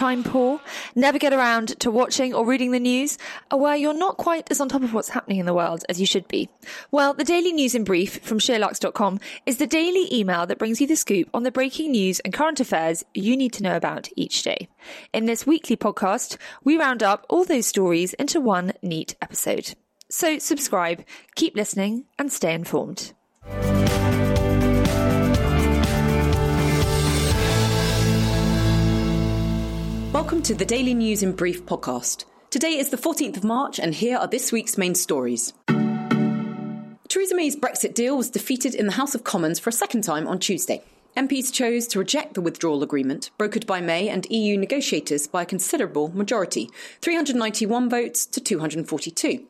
time poor, never get around to watching or reading the news, or where you're not quite as on top of what's happening in the world as you should be? Well, the Daily News in Brief from SheerLuxe.com is the daily email that brings you the scoop on the breaking news and current affairs you need to know about each day. In this weekly podcast, we round up all those stories into one neat episode. So subscribe, keep listening, and stay informed. Welcome to the Daily News in Brief podcast. Today is the 14th of March, and here are this week's main stories. Theresa May's Brexit deal was defeated in the House of Commons for a second time on Tuesday. MPs chose to reject the withdrawal agreement, brokered by May and EU negotiators by a considerable majority 391 votes to 242.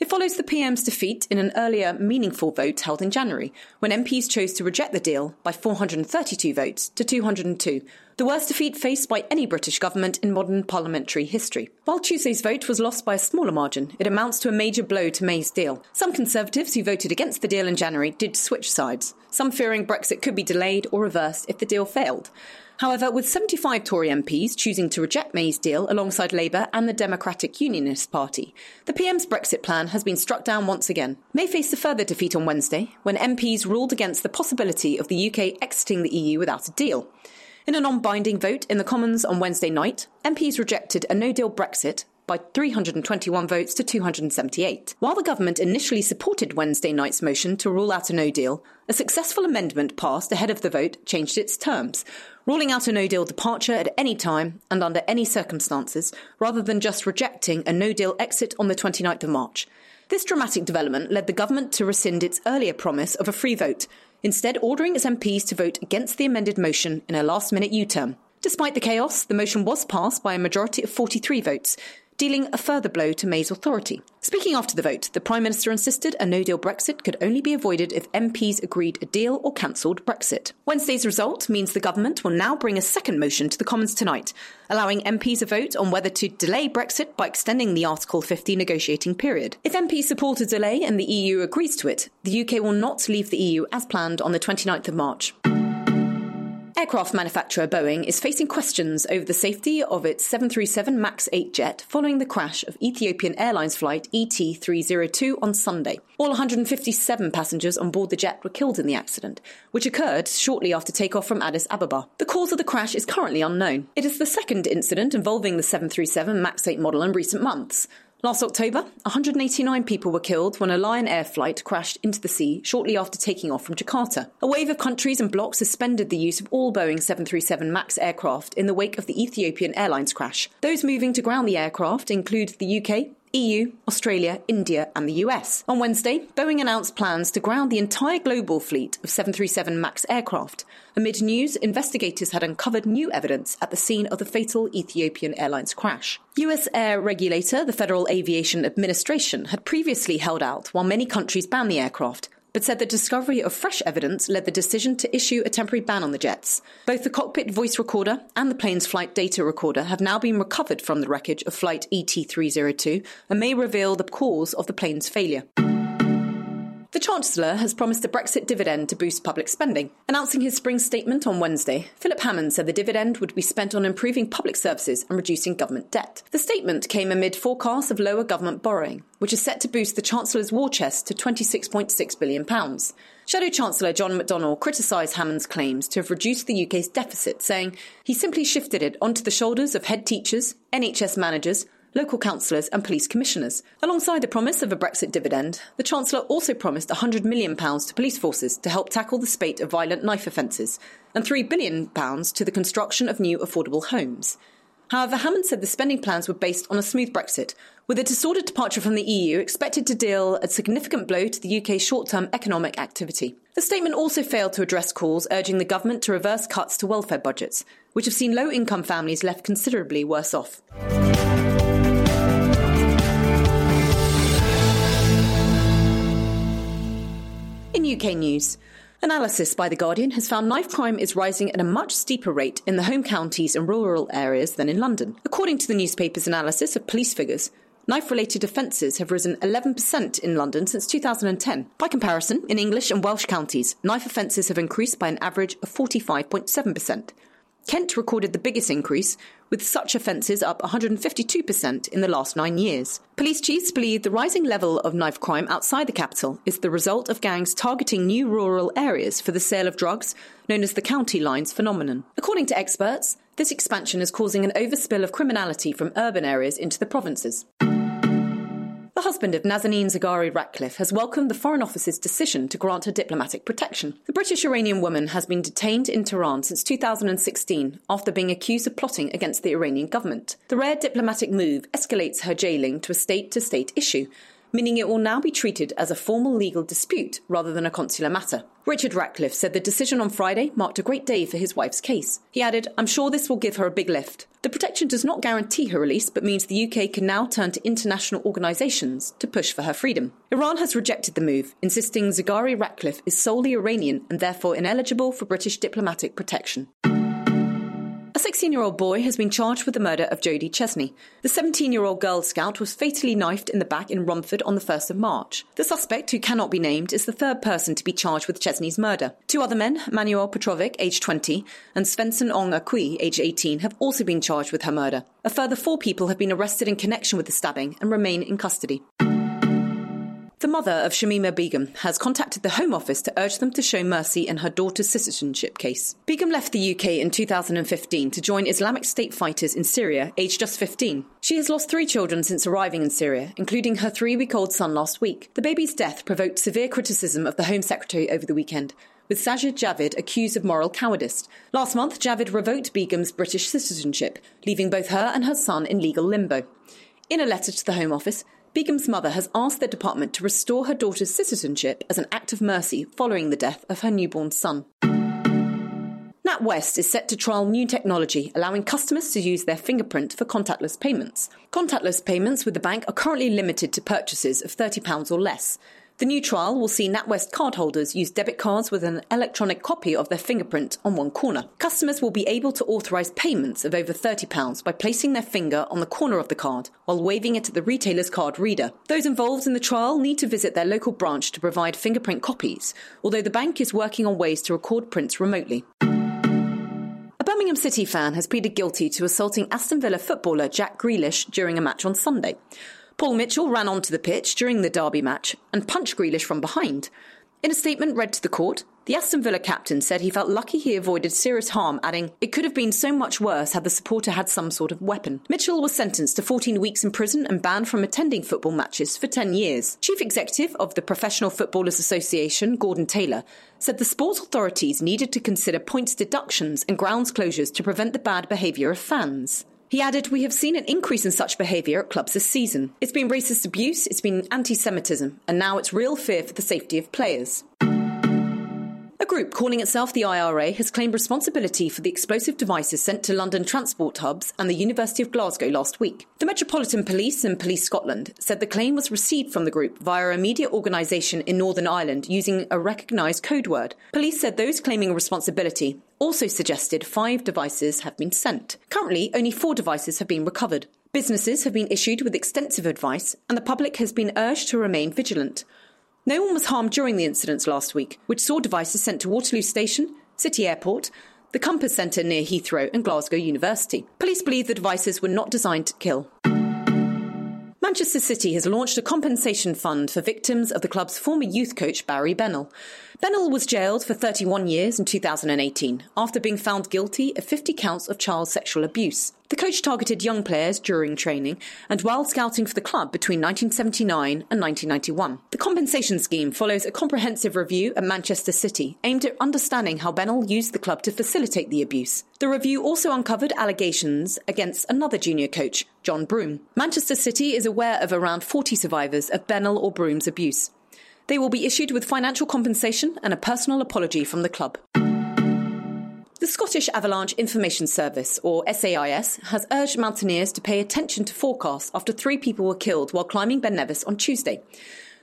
It follows the PM's defeat in an earlier meaningful vote held in January, when MPs chose to reject the deal by 432 votes to 202, the worst defeat faced by any British government in modern parliamentary history. While Tuesday's vote was lost by a smaller margin, it amounts to a major blow to May's deal. Some Conservatives who voted against the deal in January did switch sides, some fearing Brexit could be delayed or reversed if the deal failed. However, with 75 Tory MPs choosing to reject May's deal alongside Labour and the Democratic Unionist Party, the PM's Brexit plan has been struck down once again. May faced a further defeat on Wednesday when MPs ruled against the possibility of the UK exiting the EU without a deal. In a non binding vote in the Commons on Wednesday night, MPs rejected a no deal Brexit by 321 votes to 278. While the government initially supported Wednesday night's motion to rule out a no deal, a successful amendment passed ahead of the vote changed its terms, ruling out a no deal departure at any time and under any circumstances, rather than just rejecting a no deal exit on the 29th of March. This dramatic development led the government to rescind its earlier promise of a free vote, instead, ordering its MPs to vote against the amended motion in a last minute U turn. Despite the chaos, the motion was passed by a majority of 43 votes, dealing a further blow to May's authority. Speaking after the vote, the Prime Minister insisted a no deal Brexit could only be avoided if MPs agreed a deal or cancelled Brexit. Wednesday's result means the government will now bring a second motion to the Commons tonight, allowing MPs a vote on whether to delay Brexit by extending the Article 50 negotiating period. If MPs support a delay and the EU agrees to it, the UK will not leave the EU as planned on the 29th of March. Aircraft manufacturer Boeing is facing questions over the safety of its 737 MAX 8 jet following the crash of Ethiopian Airlines flight ET302 on Sunday. All 157 passengers on board the jet were killed in the accident, which occurred shortly after takeoff from Addis Ababa. The cause of the crash is currently unknown. It is the second incident involving the 737 MAX 8 model in recent months. Last October, 189 people were killed when a Lion Air flight crashed into the sea shortly after taking off from Jakarta. A wave of countries and blocs suspended the use of all Boeing 737 MAX aircraft in the wake of the Ethiopian Airlines crash. Those moving to ground the aircraft include the UK, EU, Australia, India, and the US. On Wednesday, Boeing announced plans to ground the entire global fleet of 737 MAX aircraft. Amid news, investigators had uncovered new evidence at the scene of the fatal Ethiopian Airlines crash. US air regulator, the Federal Aviation Administration, had previously held out while many countries banned the aircraft, but said the discovery of fresh evidence led the decision to issue a temporary ban on the jets. Both the cockpit voice recorder and the plane's flight data recorder have now been recovered from the wreckage of Flight ET302 and may reveal the cause of the plane's failure. The Chancellor has promised a Brexit dividend to boost public spending. Announcing his spring statement on Wednesday, Philip Hammond said the dividend would be spent on improving public services and reducing government debt. The statement came amid forecasts of lower government borrowing, which is set to boost the Chancellor's war chest to £26.6 billion. Shadow Chancellor John McDonnell criticised Hammond's claims to have reduced the UK's deficit, saying he simply shifted it onto the shoulders of head teachers, NHS managers, local councillors, and police commissioners. Alongside the promise of a Brexit dividend, the Chancellor also promised £100 million to police forces to help tackle the spate of violent knife offences, and £3 billion to the construction of new affordable homes. However, Hammond said the spending plans were based on a smooth Brexit, with a disordered departure from the EU expected to deal a significant blow to the UK's short term economic activity. The statement also failed to address calls urging the government to reverse cuts to welfare budgets, which have seen low income families left considerably worse off. UK news, Analysis by The Guardian has found knife crime is rising at a much steeper rate in the home counties and rural areas than in London. According to the newspaper's analysis of police figures, knife related offences have risen 11% in London since 2010. By comparison, in English and Welsh counties, knife offences have increased by an average of 45.7%. Kent recorded the biggest increase, with such offences up 152% in the last nine years. Police chiefs believe the rising level of knife crime outside the capital is the result of gangs targeting new rural areas for the sale of drugs, known as the county lines phenomenon. According to experts, this expansion is causing an overspill of criminality from urban areas into the provinces. The husband of Nazanin Zaghari Ratcliffe has welcomed the Foreign Office's decision to grant her diplomatic protection. The British Iranian woman has been detained in Tehran since 2016 after being accused of plotting against the Iranian government. The rare diplomatic move escalates her jailing to a state to state issue meaning it will now be treated as a formal legal dispute rather than a consular matter. Richard Ratcliffe said the decision on Friday marked a great day for his wife's case. He added, I'm sure this will give her a big lift. The protection does not guarantee her release, but means the UK can now turn to international organisations to push for her freedom. Iran has rejected the move, insisting Zaghari Ratcliffe is solely Iranian and therefore ineligible for British diplomatic protection. A 16 year old boy has been charged with the murder of Jodie Chesney. The 17 year old Girl Scout was fatally knifed in the back in Romford on the 1st of March. The suspect, who cannot be named, is the third person to be charged with Chesney's murder. Two other men, Manuel Petrovic, aged 20, and Svensson Ong Akui, aged 18, have also been charged with her murder. A further four people have been arrested in connection with the stabbing and remain in custody. The mother of Shamima Begum has contacted the Home Office to urge them to show mercy in her daughter's citizenship case. Begum left the UK in 2015 to join Islamic State fighters in Syria, aged just 15. She has lost three children since arriving in Syria, including her three week old son last week. The baby's death provoked severe criticism of the Home Secretary over the weekend, with Sajid Javid accused of moral cowardice. Last month, Javid revoked Begum's British citizenship, leaving both her and her son in legal limbo. In a letter to the Home Office, Begum's mother has asked the department to restore her daughter's citizenship as an act of mercy following the death of her newborn son. NatWest is set to trial new technology allowing customers to use their fingerprint for contactless payments. Contactless payments with the bank are currently limited to purchases of £30 or less, the new trial will see NatWest cardholders use debit cards with an electronic copy of their fingerprint on one corner. Customers will be able to authorise payments of over £30 by placing their finger on the corner of the card while waving it at the retailer's card reader. Those involved in the trial need to visit their local branch to provide fingerprint copies, although the bank is working on ways to record prints remotely. A Birmingham City fan has pleaded guilty to assaulting Aston Villa footballer Jack Grealish during a match on Sunday. Paul Mitchell ran onto the pitch during the Derby match and punched Grealish from behind. In a statement read to the court, the Aston Villa captain said he felt lucky he avoided serious harm, adding, It could have been so much worse had the supporter had some sort of weapon. Mitchell was sentenced to 14 weeks in prison and banned from attending football matches for 10 years. Chief Executive of the Professional Footballers Association, Gordon Taylor, said the sports authorities needed to consider points deductions and grounds closures to prevent the bad behaviour of fans. He added, We have seen an increase in such behaviour at clubs this season. It's been racist abuse, it's been anti Semitism, and now it's real fear for the safety of players. A group calling itself the IRA has claimed responsibility for the explosive devices sent to London transport hubs and the University of Glasgow last week. The Metropolitan Police and Police Scotland said the claim was received from the group via a media organisation in Northern Ireland using a recognised code word. Police said those claiming responsibility also suggested five devices have been sent. Currently, only four devices have been recovered. Businesses have been issued with extensive advice, and the public has been urged to remain vigilant. No one was harmed during the incidents last week, which saw devices sent to Waterloo Station, City Airport, the Compass Centre near Heathrow, and Glasgow University. Police believe the devices were not designed to kill. Manchester City has launched a compensation fund for victims of the club's former youth coach Barry Bennell. Bennell was jailed for 31 years in 2018 after being found guilty of 50 counts of child sexual abuse. The coach targeted young players during training and while scouting for the club between 1979 and 1991. The compensation scheme follows a comprehensive review at Manchester City aimed at understanding how Bennell used the club to facilitate the abuse. The review also uncovered allegations against another junior coach, John Broome. Manchester City is aware of around 40 survivors of Bennell or Broome's abuse. They will be issued with financial compensation and a personal apology from the club. The Scottish Avalanche Information Service, or SAIS, has urged mountaineers to pay attention to forecasts after three people were killed while climbing Ben Nevis on Tuesday.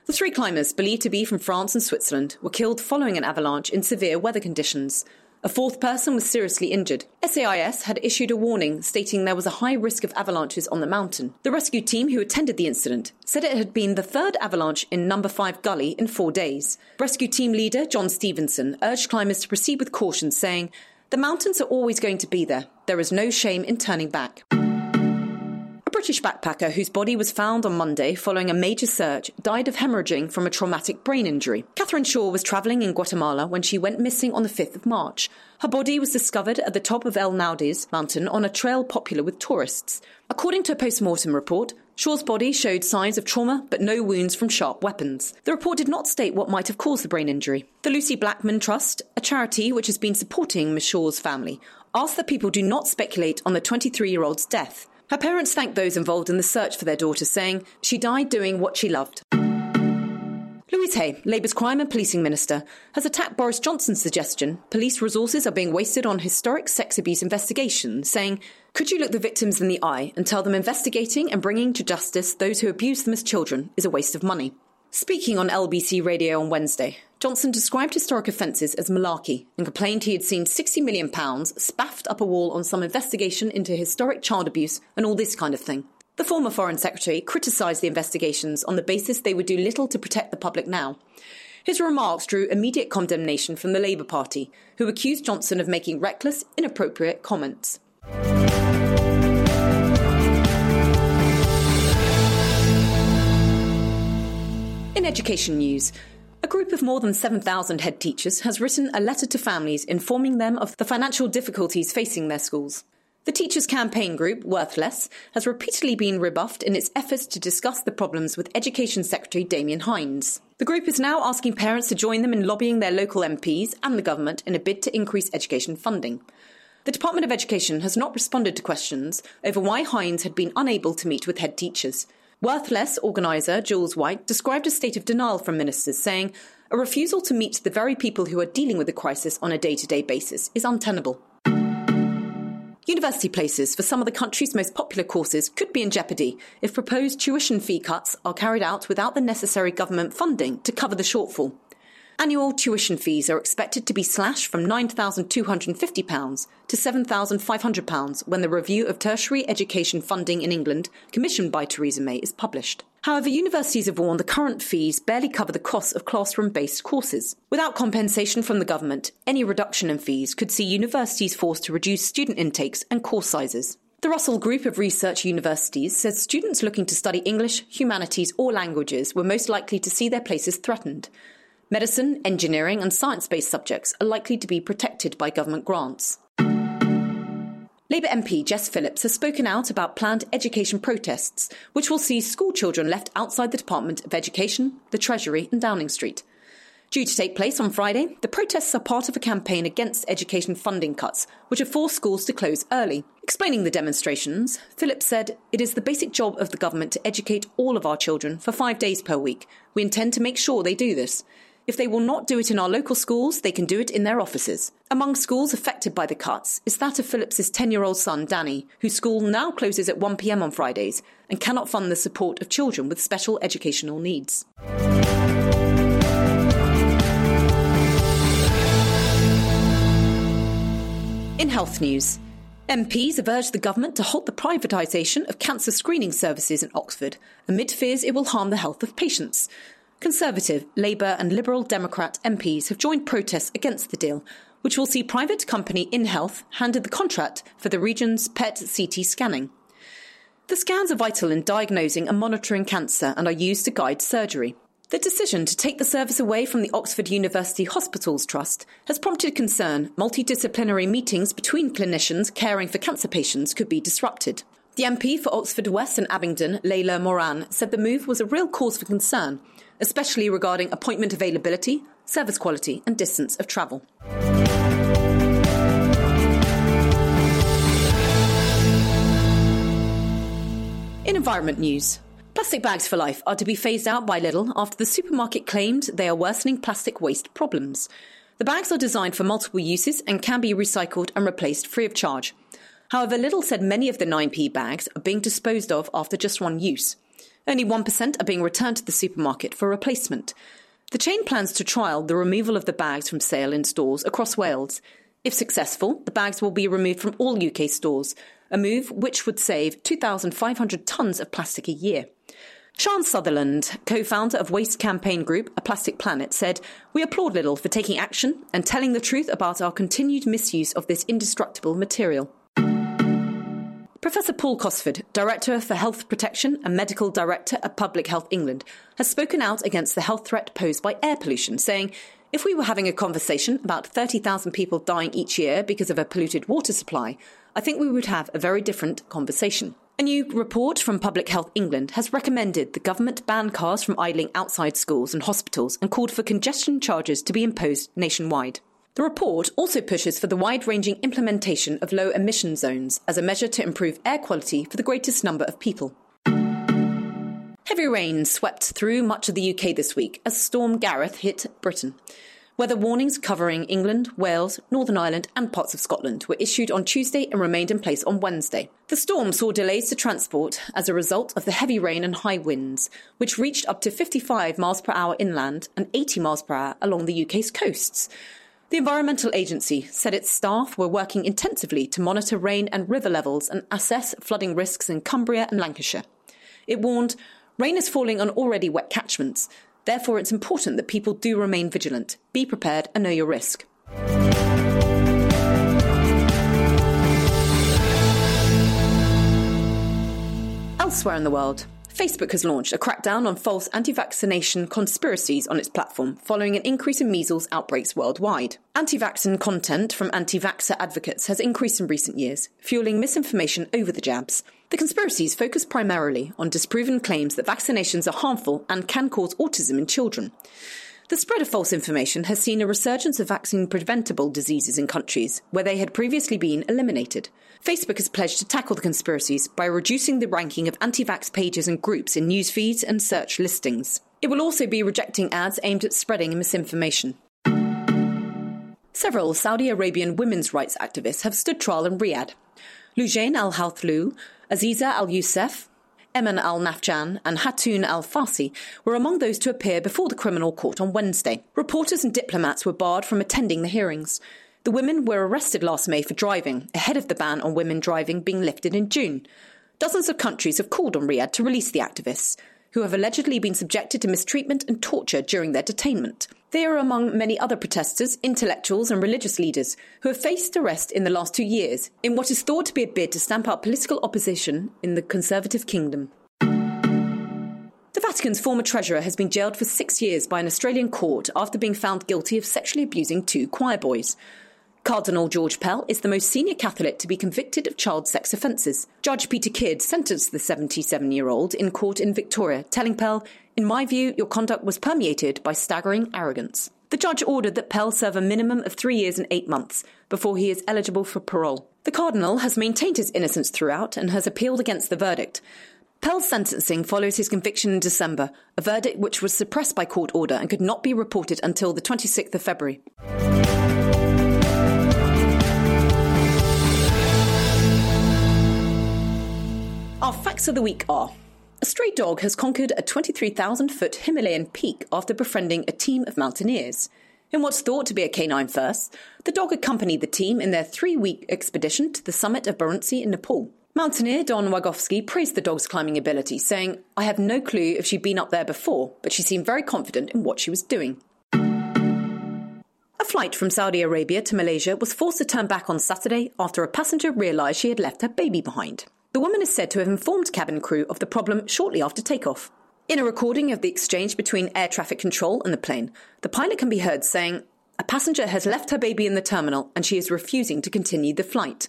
The three climbers, believed to be from France and Switzerland, were killed following an avalanche in severe weather conditions. A fourth person was seriously injured. SAIS had issued a warning stating there was a high risk of avalanches on the mountain. The rescue team who attended the incident said it had been the third avalanche in Number 5 Gully in four days. Rescue team leader John Stevenson urged climbers to proceed with caution, saying, The mountains are always going to be there. There is no shame in turning back. A British backpacker whose body was found on Monday following a major search died of hemorrhaging from a traumatic brain injury. Catherine Shaw was travelling in Guatemala when she went missing on the 5th of March. Her body was discovered at the top of El Naudis mountain on a trail popular with tourists. According to a post mortem report, Shaw's body showed signs of trauma but no wounds from sharp weapons. The report did not state what might have caused the brain injury. The Lucie Blackman Trust, a charity which has been supporting Miss Shaw's family, asked that people do not speculate on the 23 year old's death. Her parents thanked those involved in the search for their daughter, saying she died doing what she loved. Louise Haigh, Labour's Crime and Policing Minister, has attacked Boris Johnson's suggestion police resources are being wasted on historic sex abuse investigations, saying, Could you look the victims in the eye and tell them investigating and bringing to justice those who abused them as children is a waste of money? Speaking on LBC Radio on Wednesday, Johnson described historic offences as malarkey and complained he had seen £60 million spaffed up a wall on some investigation into historic child abuse and all this kind of thing. The former Foreign Secretary criticised the investigations on the basis they would do little to protect the public now. His remarks drew immediate condemnation from the Labour Party, who accused Johnson of making reckless, inappropriate comments. In education news, a group of more than 7,000 head teachers has written a letter to families informing them of the financial difficulties facing their schools. The Teachers Campaign Group, Worthless, has repeatedly been rebuffed in its efforts to discuss the problems with Education Secretary Damian Hinds. The group is now asking parents to join them in lobbying their local MPs and the government in a bid to increase education funding. The Department of Education has not responded to questions over why Hinds had been unable to meet with head teachers. Worthless organiser Jules White described a state of denial from ministers, saying, A refusal to meet the very people who are dealing with the crisis on a day to day basis is untenable. University places for some of the country's most popular courses could be in jeopardy if proposed tuition fee cuts are carried out without the necessary government funding to cover the shortfall. Annual tuition fees are expected to be slashed from £9,250 to £7,500 when the review of tertiary education funding in England, commissioned by Theresa May, is published. However, universities have warned the current fees barely cover the costs of classroom based courses. Without compensation from the government, any reduction in fees could see universities forced to reduce student intakes and course sizes. The Russell Group of Research Universities says students looking to study English, humanities, or languages were most likely to see their places threatened. Medicine, engineering, and science based subjects are likely to be protected by government grants. Labour MP Jess Phillips has spoken out about planned education protests, which will see school children left outside the Department of Education, the Treasury, and Downing Street. Due to take place on Friday, the protests are part of a campaign against education funding cuts, which have forced schools to close early. Explaining the demonstrations, Phillips said, It is the basic job of the government to educate all of our children for five days per week. We intend to make sure they do this. If they will not do it in our local schools, they can do it in their offices. Among schools affected by the cuts is that of Phillips's 10 year old son, Danny, whose school now closes at 1pm on Fridays and cannot fund the support of children with special educational needs. In health news, MPs have urged the government to halt the privatisation of cancer screening services in Oxford amid fears it will harm the health of patients. Conservative, Labour, and Liberal Democrat MPs have joined protests against the deal, which will see private company InHealth handed the contract for the region's PET CT scanning. The scans are vital in diagnosing and monitoring cancer and are used to guide surgery. The decision to take the service away from the Oxford University Hospitals Trust has prompted concern multidisciplinary meetings between clinicians caring for cancer patients could be disrupted. The MP for Oxford West and Abingdon, Layla Moran, said the move was a real cause for concern, especially regarding appointment availability, service quality, and distance of travel. In environment news, Plastic bags for life are to be phased out by Lidl after the supermarket claimed they are worsening plastic waste problems. The bags are designed for multiple uses and can be recycled and replaced free of charge. However, Lidl said many of the 9p bags are being disposed of after just one use. Only 1% are being returned to the supermarket for replacement. The chain plans to trial the removal of the bags from sale in stores across Wales. If successful, the bags will be removed from all UK stores, a move which would save 2,500 tonnes of plastic a year. Sian Sutherland, co founder of waste campaign group A Plastic Planet, said, We applaud Lidl for taking action and telling the truth about our continued misuse of this indestructible material. Professor Paul Cosford, Director for Health Protection and Medical Director at Public Health England, has spoken out against the health threat posed by air pollution, saying, if we were having a conversation about 30,000 people dying each year because of a polluted water supply, I think we would have a very different conversation. A new report from Public Health England has recommended the government ban cars from idling outside schools and hospitals and called for congestion charges to be imposed nationwide. The report also pushes for the wide ranging implementation of low emission zones as a measure to improve air quality for the greatest number of people. Heavy rain swept through much of the UK this week as Storm Gareth hit Britain. Weather warnings covering England, Wales, Northern Ireland, and parts of Scotland were issued on Tuesday and remained in place on Wednesday. The storm saw delays to transport as a result of the heavy rain and high winds, which reached up to 55 miles per hour inland and 80 miles per hour along the UK's coasts. The Environmental Agency said its staff were working intensively to monitor rain and river levels and assess flooding risks in Cumbria and Lancashire. It warned rain is falling on already wet catchments, Therefore, it's important that people do remain vigilant, be prepared, and know your risk. Elsewhere in the world, Facebook has launched a crackdown on false anti vaccination conspiracies on its platform following an increase in measles outbreaks worldwide. Anti vaccine content from anti vaxxer advocates has increased in recent years, fueling misinformation over the jabs. The conspiracies focus primarily on disproven claims that vaccinations are harmful and can cause autism in children. The spread of false information has seen a resurgence of vaccine preventable diseases in countries where they had previously been eliminated. Facebook has pledged to tackle the conspiracies by reducing the ranking of anti vax pages and groups in news feeds and search listings. It will also be rejecting ads aimed at spreading misinformation. Several Saudi Arabian women's rights activists have stood trial in Riyadh. Lujain al Hathloul, Aziza al Youssef, Eman al Nafjan and Hatun al Farsi were among those to appear before the criminal court on Wednesday. Reporters and diplomats were barred from attending the hearings. The women were arrested last May for driving, ahead of the ban on women driving being lifted in June. Dozens of countries have called on Riyadh to release the activists, who have allegedly been subjected to mistreatment and torture during their detainment. They are among many other protesters, intellectuals, and religious leaders who have faced arrest in the last two years in what is thought to be a bid to stamp out political opposition in the conservative kingdom. The Vatican's former treasurer has been jailed for six years by an Australian court after being found guilty of sexually abusing two choir boys. Cardinal George Pell is the most senior Catholic to be convicted of child sex offences. Judge Peter Kidd sentenced the 77 year old in court in Victoria, telling Pell, In my view, your conduct was permeated by staggering arrogance. The judge ordered that Pell serve a minimum of three years and eight months before he is eligible for parole. The Cardinal has maintained his innocence throughout and has appealed against the verdict. Pell's sentencing follows his conviction in December, a verdict which was suppressed by court order and could not be reported until the 26th of February. Our facts of the week are a stray dog has conquered a 23,000 foot Himalayan peak after befriending a team of mountaineers. In what's thought to be a canine first, the dog accompanied the team in their three week expedition to the summit of Baruntse in Nepal. Mountaineer Don Wargowsky praised the dog's climbing ability, saying, I have no clue if she'd been up there before, but she seemed very confident in what she was doing. A flight from Saudi Arabia to Malaysia was forced to turn back on Saturday after a passenger realised she had left her baby behind. The woman is said to have informed cabin crew of the problem shortly after takeoff. In a recording of the exchange between air traffic control and the plane, the pilot can be heard saying, A passenger has left her baby in the terminal and she is refusing to continue the flight.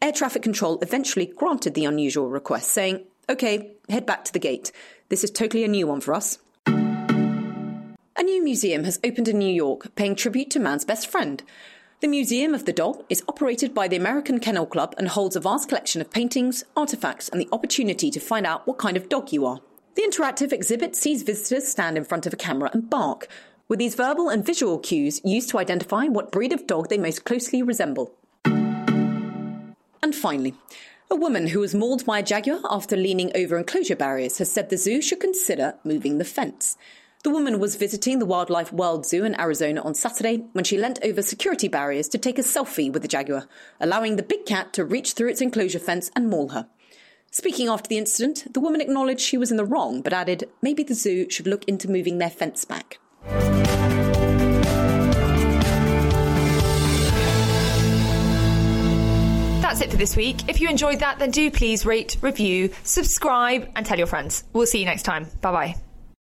Air traffic control eventually granted the unusual request, saying, OK, head back to the gate. This is totally a new one for us. A new museum has opened in New York, paying tribute to man's best friend. The Museum of the Dog is operated by the American Kennel Club and holds a vast collection of paintings, artifacts, and the opportunity to find out what kind of dog you are. The interactive exhibit sees visitors stand in front of a camera and bark, with these verbal and visual cues used to identify what breed of dog they most closely resemble. And finally, a woman who was mauled by a jaguar after leaning over enclosure barriers has said the zoo should consider moving the fence. The woman was visiting the Wildlife World Zoo in Arizona on Saturday when she leant over security barriers to take a selfie with the jaguar, allowing the big cat to reach through its enclosure fence and maul her. Speaking after the incident, the woman acknowledged she was in the wrong, but added maybe the zoo should look into moving their fence back. That's it for this week. If you enjoyed that, then do please rate, review, subscribe, and tell your friends. We'll see you next time. Bye bye.